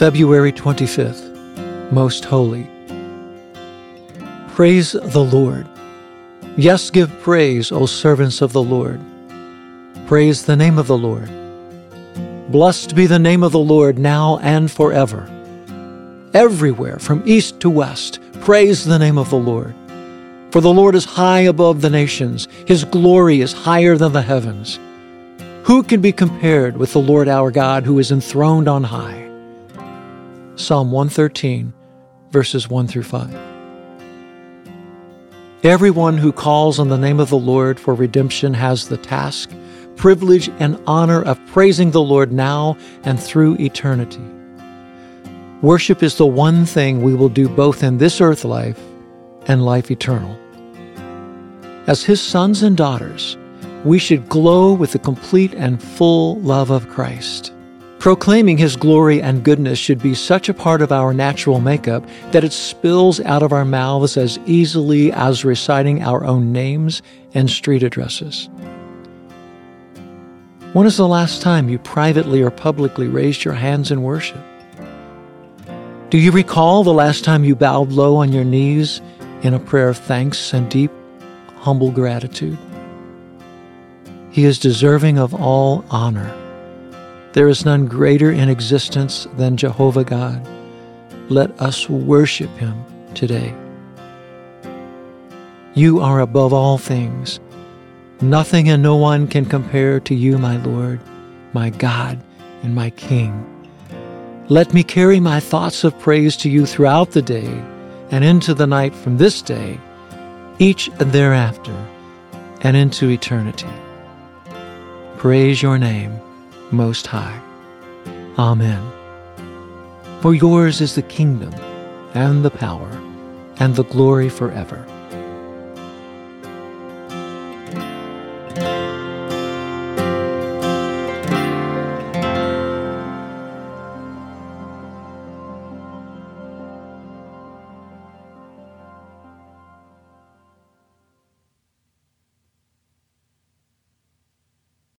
February 25th, Most Holy. Praise the Lord. Yes, give praise, O servants of the Lord. Praise the name of the Lord. Blessed be the name of the Lord now and forever. Everywhere, from east to west, praise the name of the Lord. For the Lord is high above the nations, his glory is higher than the heavens. Who can be compared with the Lord our God who is enthroned on high? Psalm 113, verses 1 through 5. Everyone who calls on the name of the Lord for redemption has the task, privilege, and honor of praising the Lord now and through eternity. Worship is the one thing we will do both in this earth life and life eternal. As His sons and daughters, we should glow with the complete and full love of Christ. Proclaiming His glory and goodness should be such a part of our natural makeup that it spills out of our mouths as easily as reciting our own names and street addresses. When is the last time you privately or publicly raised your hands in worship? Do you recall the last time you bowed low on your knees in a prayer of thanks and deep, humble gratitude? He is deserving of all honor. There is none greater in existence than Jehovah God. Let us worship him today. You are above all things. Nothing and no one can compare to you, my Lord, my God, and my King. Let me carry my thoughts of praise to you throughout the day and into the night from this day, each thereafter, and into eternity. Praise your name, Most High. Amen. For yours is the kingdom, and the power, and the glory forever.